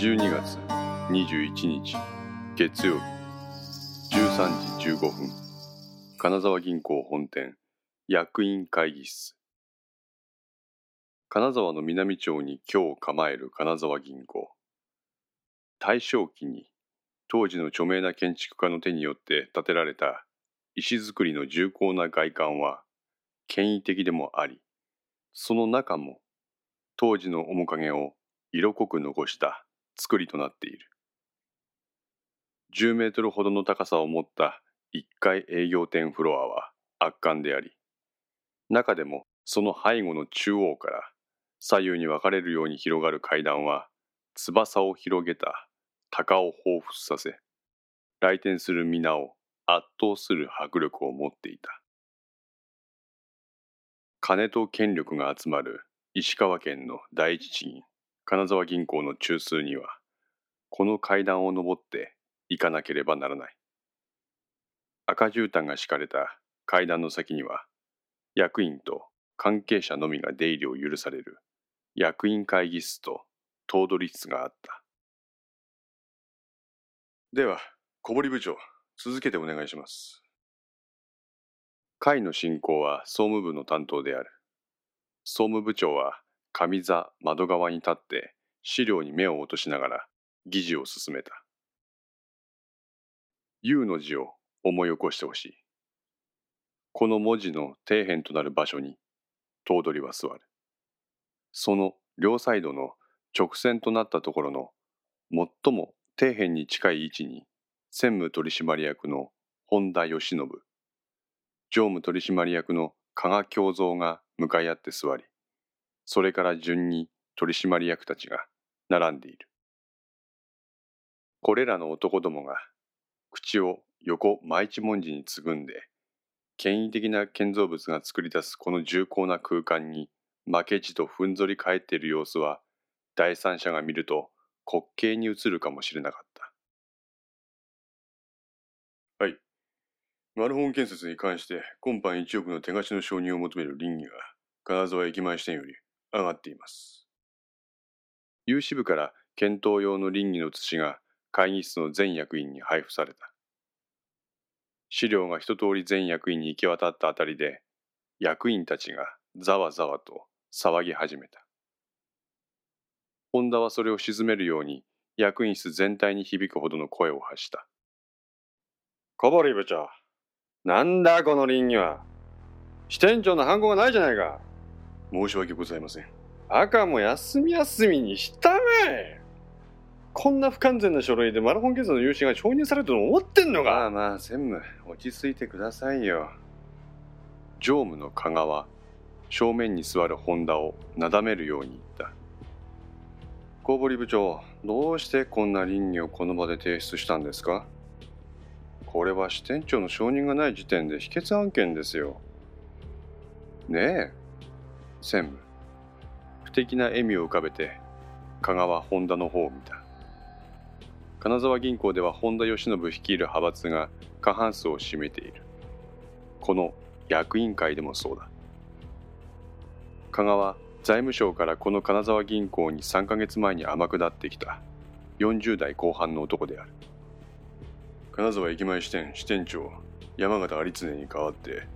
12月21日月曜日13時15分金沢銀行本店役員会議室。金沢の南町に今日構える金沢銀行。大正期に当時の著名な建築家の手によって建てられた石造りの重厚な外観は権威的でもありその中も当時の面影を色濃く残した作りとなっている。10メートルほどの高さを持った1階営業店フロアは圧巻であり中でもその背後の中央から左右に分かれるように広がる階段は翼を広げた鷹を彷彿させ来店する皆を圧倒する迫力を持っていた。金と権力が集まる石川県の第一地銀金沢銀行の中枢にはこの階段を上って行かなければならない。赤絨毯が敷かれた階段の先には役員と関係者のみが出入りを許される役員会議室と頭取室があった。では小堀部長続けてお願いします。会の進行は総務部の担当である。総務部長は上座窓側に立って資料に目を落としながら議事を進めた。U の字を思い起こしてほしい。この文字の底辺となる場所に頭取は座る。その両サイドの直線となったところの最も底辺に近い位置に専務取締役の本田義信。常務取締役の加賀京三が向かい合って座りそれから順に取締役たちが並んでいる。これらの男どもが口を横真一文字につぐんで権威的な建造物が作り出すこの重厚な空間に負けじとふんぞり返っている様子は第三者が見ると滑稽に映るかもしれなかった。はい。マルホン建設に関して今般1億の手貸しの承認を求める倫理が金沢駅前支店より上がっています。有志部から検討用の倫理の写しが会議室の全役員に配布された。資料が一通り全役員に行き渡ったあたりで役員たちがざわざわと騒ぎ始めた。本田はそれを鎮めるように役員室全体に響くほどの声を発した。小堀部長なんだこの倫理は。支店長の犯行がないじゃないか。申し訳ございません。赤も休み休みにしたまえ。こんな不完全な書類でマラソン検査の融資が承認されると思ってんのか。まあまあ専務落ち着いてくださいよ。常務の加賀は正面に座る本田をなだめるように言った。小堀部長どうしてこんな倫理をこの場で提出したんですか？これは支店長の承認がない時点で否決案件ですよ。ねえ。専務。不敵な笑みを浮かべて加賀は本田の方を見た。金沢銀行では本田義信率いる派閥が過半数を占めている。この役員会でもそうだ。加賀は財務省からこの金沢銀行に3ヶ月前に天下ってきた。40代後半の男である。金沢駅前支店支店長山形有常に代わって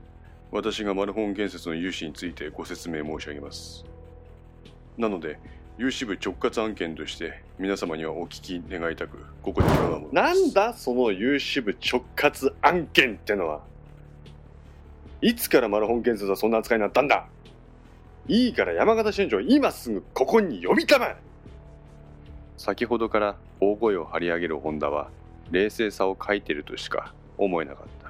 私がマルホン建設の融資についてご説明申し上げます。なので融資部直轄案件として皆様にはお聞き願いたくここに伺うものなんだその融資部直轄案件ってのはいつからマルホン建設はそんな扱いになったんだ？いいから山形支店長今すぐここに呼びたまえ！先ほどから大声を張り上げる本田は冷静さを欠いているとしか思えなかった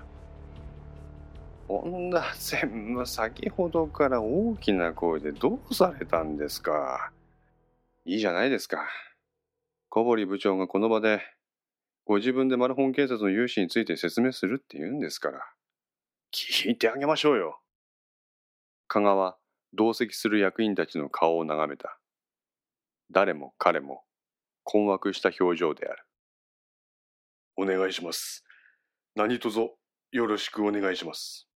本田専務先ほどから大きな声でどうされたんですか？いいじゃないですか。小堀部長がこの場でご自分でマルホン建設の融資について説明するって言うんですから。聞いてあげましょうよ。加賀は同席する役員たちの顔を眺めた。誰も彼も困惑した表情である。お願いします。何卒よろしくお願いします。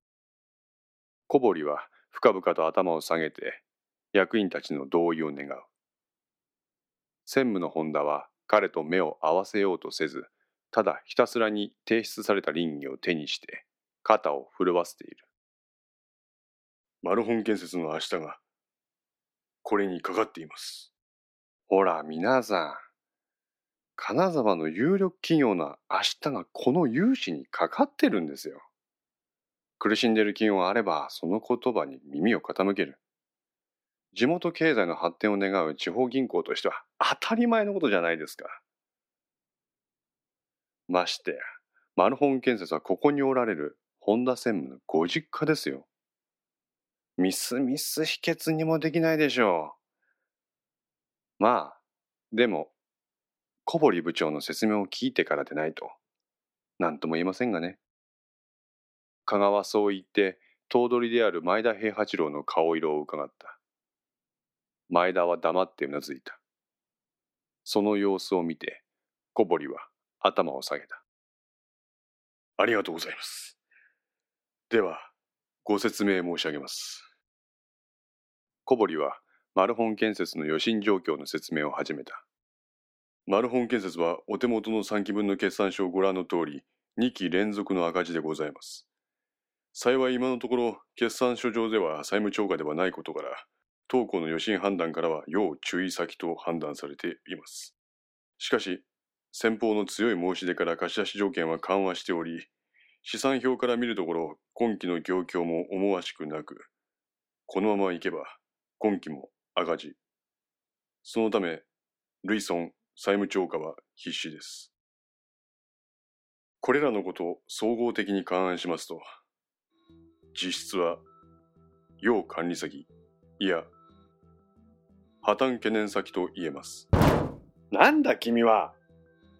小堀は深々と頭を下げて役員たちの同意を願う専務の本田は彼と目を合わせようとせず、ただひたすらに提出された倫理を手にして肩を震わせている。マルホン建設の明日が、これにかかっています。ほら、皆さん。金沢の有力企業の明日がこの融資にかかってるんですよ。苦しんでいる企業があれば、その言葉に耳を傾ける。地元経済の発展を願う地方銀行としては当たり前のことじゃないですか。ましてや、マルホン建設はここにおられる本田専務のご実家ですよ。ミスミス秘訣にもできないでしょう。まあ、でも、小堀部長の説明を聞いてからでないと、何とも言えませんがね。香川はそう言って、頭取である前田平八郎の顔色を伺った。前田は黙ってうなずいた。その様子を見て、小堀は頭を下げた。ありがとうございます。では、ご説明申し上げます。小堀は、マルホン建設の余震状況の説明を始めた。マルホン建設はお手元の3期分の決算書をご覧の通り、2期連続の赤字でございます。幸い今のところ、決算書上では債務超過ではないことから、当行の余震判断からは要注意先と判断されています。しかし、先方の強い申し出から貸し出し条件は緩和しており、試算表から見るところ、今期の業況も思わしくなく、このままいけば、今期も赤字。そのため、累損、債務超過は必至です。これらのことを総合的に勘案しますと、実質は、要管理先、いや、破綻懸念先と言えます。なんだ君は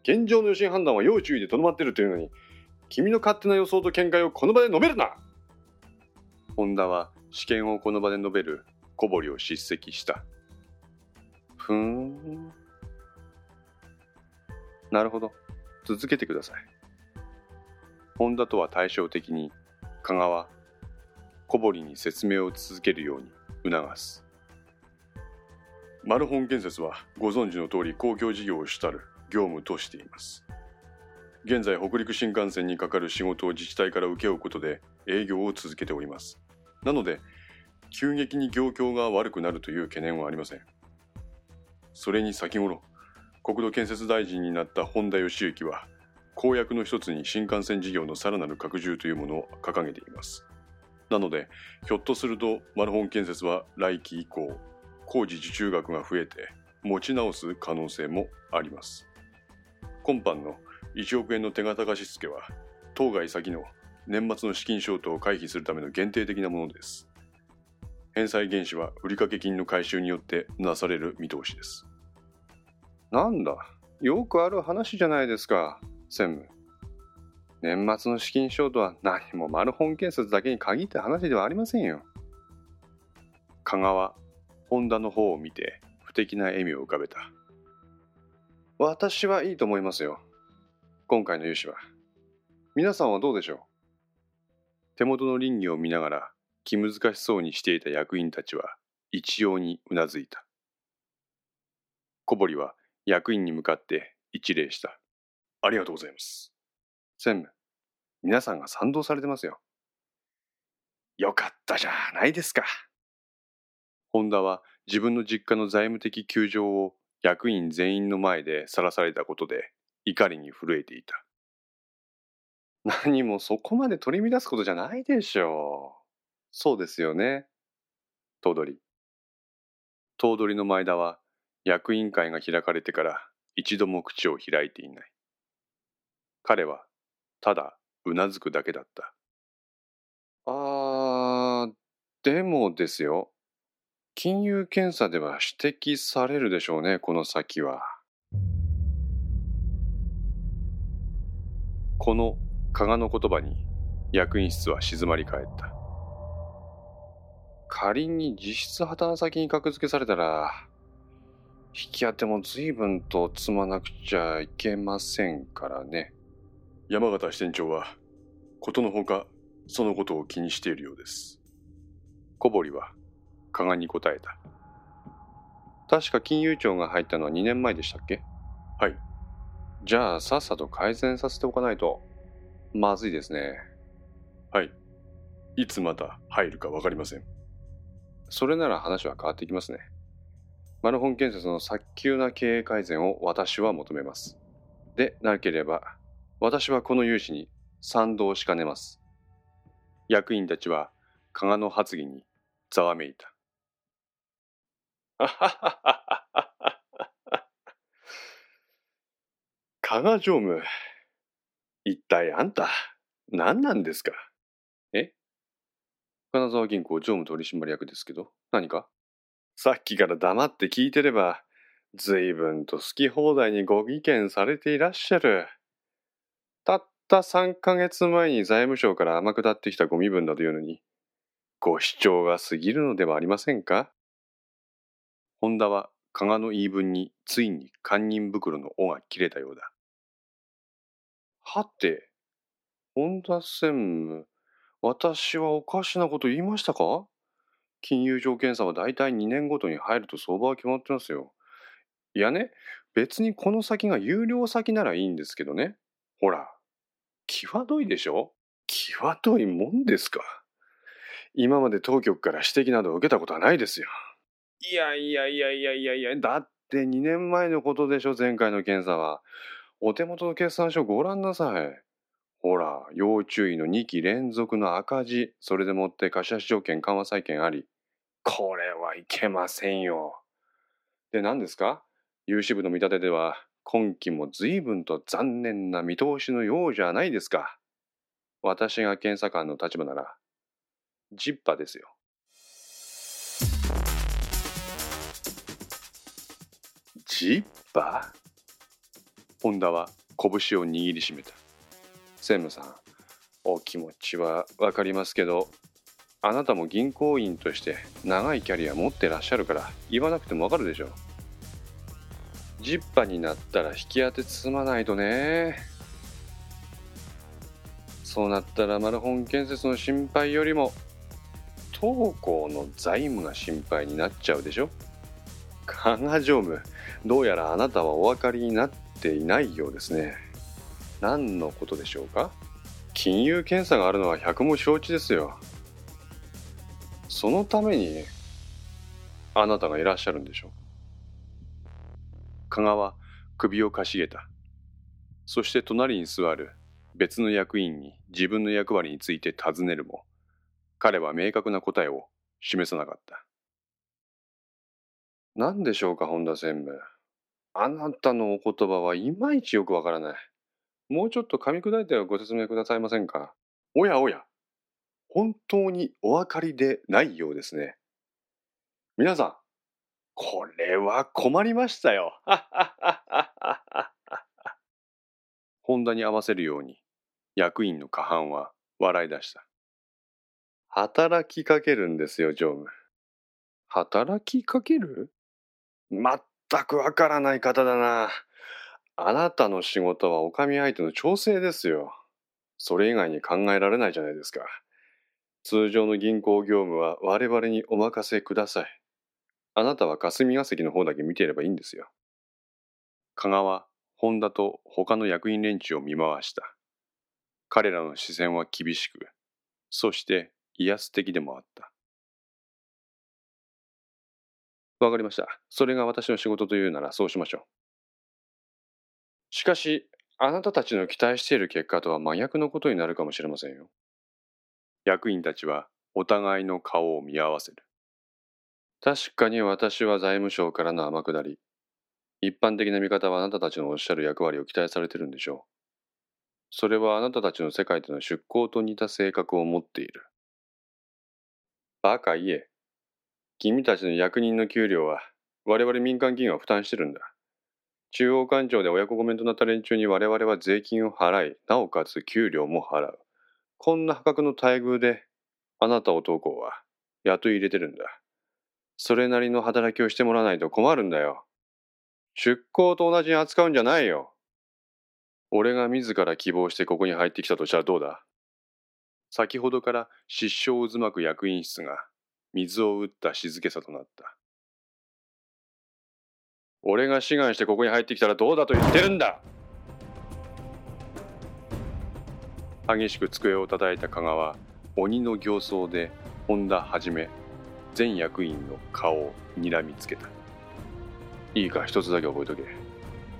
現状の余震判断は要注意でとどまってるというのに、君の勝手な予想と見解をこの場で述べるな本田は試験をこの場で述べる小堀を叱責した。ふーん。なるほど。続けてください。本田とは対照的に、加賀は小堀に説明を続けるように促す。マルホン建設はご存知の通り公共事業を主たる業務としています。現在北陸新幹線にかかる仕事を自治体から請け負うことで営業を続けております。なので、急激に業況が悪くなるという懸念はありません。それに先頃、国土建設大臣になった本田義行は、公約の一つに新幹線事業のさらなる拡充というものを掲げています。なので、ひょっとするとマルホン建設は来期以降、工事受注額が増えて持ち直す可能性もあります。今般の1億円の手形貸付は、当該先の年末の資金ショートを回避するための限定的なものです。返済原資は売掛金の回収によってなされる見通しです。なんだ、よくある話じゃないですか、専務。年末の資金ショートは何もマルホン建設だけに限った話ではありませんよ。加賀は本田の方を見て不敵な笑みを浮かべた。私はいいと思いますよ。今回の融資は。皆さんはどうでしょう？手元の倫理を見ながら気難しそうにしていた役員たちは一様にうなずいた。小堀は役員に向かって一礼した。ありがとうございます。専務、皆さんが賛同されてますよ。よかったじゃないですか。本田は自分の実家の財務的窮状を役員全員の前でさらされたことで怒りに震えていた。何もそこまで取り乱すことじゃないでしょう。そうですよね。頭取。頭取の前田は役員会が開かれてから一度も口を開いていない。彼はただうなずくだけだった。あー、でもですよ。金融検査では指摘されるでしょうね、この先は。この加賀の言葉に役員室は静まり返った。仮に実質破綻先に格付けされたら、引き当ても随分と積まなくちゃいけませんからね。山形支店長は、ことのほか、そのことを気にしているようです。小堀は、加賀に答えた。確か金融庁が入ったのは2年前でしたっけ？はい。じゃあ、さっさと改善させておかないと、まずいですね。はい。いつまた入るかわかりません。それなら話は変わってきますね。マルホン建設の早急な経営改善を私は求めます。でなければ、私はこの融資に賛同しかねます。役員たちは、加賀の発議にざわめいた。加賀常務、一体あんた、何なんですか？え？金沢銀行常務取締役ですけど、何か？さっきから黙って聞いてれば、随分と好き放題にご意見されていらっしゃる。たった3ヶ月前に財務省から天下ってきたご身分だというのに、ご主張が過ぎるのではありませんか？ホンダは加賀の言い分についに堪忍袋の尾が切れたようだ。はて、本田専務、私はおかしなこと言いましたか？金融条件差は大体2年ごとに入ると相場は決まってますよ。いやね、別にこの先が有料先ならいいんですけどね。ほら、際どいでしょ？際どいもんですか？今まで当局から指摘などを受けたことはないですよ。いやいやいやいやいやいや、だって2年前のことでしょ、前回の検査は。お手元の決算書ご覧なさい。ほら、要注意の2期連続の赤字、それでもって貸し条件緩和債権あり。これはいけませんよ。で、何ですか？有志部の見立てでは、今期も随分と残念な見通しのようじゃないですか。私が検査官の立場なら、ジッパですよ。ジッパ本田は拳を握りしめた。専務さん、お気持ちはわかりますけど、あなたも銀行員として長いキャリア持ってらっしゃるから言わなくてもわかるでしょう。ジッパになったら引き当て包まないとね。そうなったらマルホン建設の心配よりも東行の財務が心配になっちゃうでしょ。加賀常務どうやらあなたはお分かりになっていないようですね。何のことでしょうか。金融検査があるのは百も承知ですよ。そのためにあなたがいらっしゃるんでしょ。う加賀は首をかしげた。そして隣に座る別の役員に自分の役割について尋ねるも、彼は明確な答えを示さなかった。何でしょうか、本田専務。あなたのお言葉はいまいちよくわからない。もうちょっと噛み砕いてご説明くださいませんか。おやおや、本当にお分かりでないようですね。皆さん、これは困りましたよ。本田に合わせるように、役員の過半は笑い出した。働きかけるんですよ、常務。働きかける？全くわからない方だな。あなたの仕事はお上相手の調整ですよ。それ以外に考えられないじゃないですか。通常の銀行業務は我々にお任せください。あなたは霞が関の方だけ見ていればいいんですよ。加賀は本田と他の役員連中を見回した。彼らの視線は厳しく、そして威圧的でもあった。わかりました。それが私の仕事というならそうしましょう。しかし、あなたたちの期待している結果とは真逆のことになるかもしれませんよ。役員たちはお互いの顔を見合わせる。確かに私は財務省からの天下り。一般的な見方はあなたたちのおっしゃる役割を期待されてるんでしょう。それはあなたたちの世界での出向と似た性格を持っている。バカ言え。君たちの役人の給料は我々民間企業が負担してるんだ。中央官庁で親子コメントなった連中に我々は税金を払い、なおかつ給料も払う。こんな破格の待遇で、あなたを当行は雇い入れてるんだ。それなりの働きをしてもらわないと困るんだよ。出向と同じに扱うんじゃないよ。俺が自ら希望してここに入ってきたとしたらどうだ？先ほどから失笑渦巻く役員室が水を打った静けさとなった。俺が志願してここに入ってきたらどうだと言ってるんだ？激しく机を叩いた加賀は鬼の形相で本田はじめ全役員の顔を睨みつけた。いいか一つだけ覚えとけ。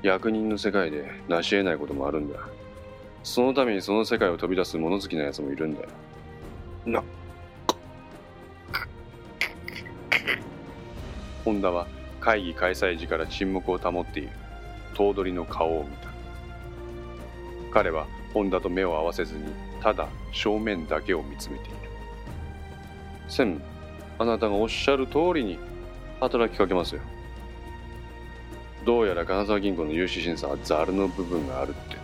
役人の世界で成し得ないこともあるんだ。そのためにその世界を飛び出す物好きな奴もいるんだ。よな。本田は会議開催時から沈黙を保っている。頭取の顔を見た。彼は本田と目を合わせずにただ正面だけを見つめている。専務あなたがおっしゃる通りに働きかけますよ。どうやら金沢銀行の融資審査はザルの部分があるってね。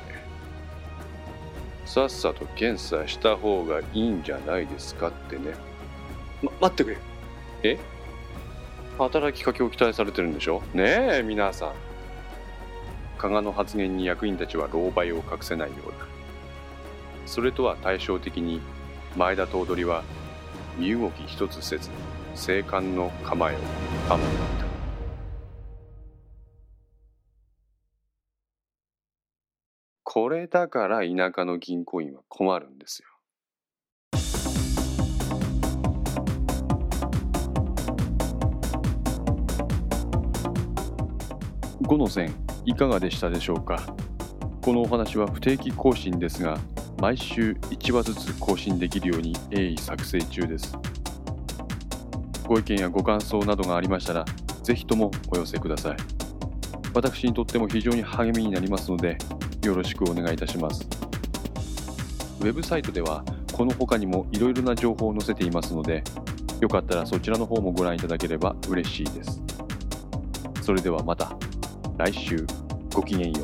さっさと検査した方がいいんじゃないですかってね。ま待ってくれ。え？働きかけを期待されてるんでしょ？ねえ皆さん。加賀の発言に役員たちは狼狽を隠せないようだ。それとは対照的に前田頭取は身動き一つせず静観の構えを保った。これだから田舎の銀行員は困るんですよ。5の線いかがでしたでしょうか？このお話は不定期更新ですが毎週1話ずつ更新できるように鋭意作成中です。ご意見やご感想などがありましたらぜひともお寄せください。私にとっても非常に励みになりますのでよろしくお願いいたします。ウェブサイトではこの他にもいろいろな情報を載せていますのでよかったらそちらの方もご覧いただければ嬉しいです。それではまた来週ごきげんよう。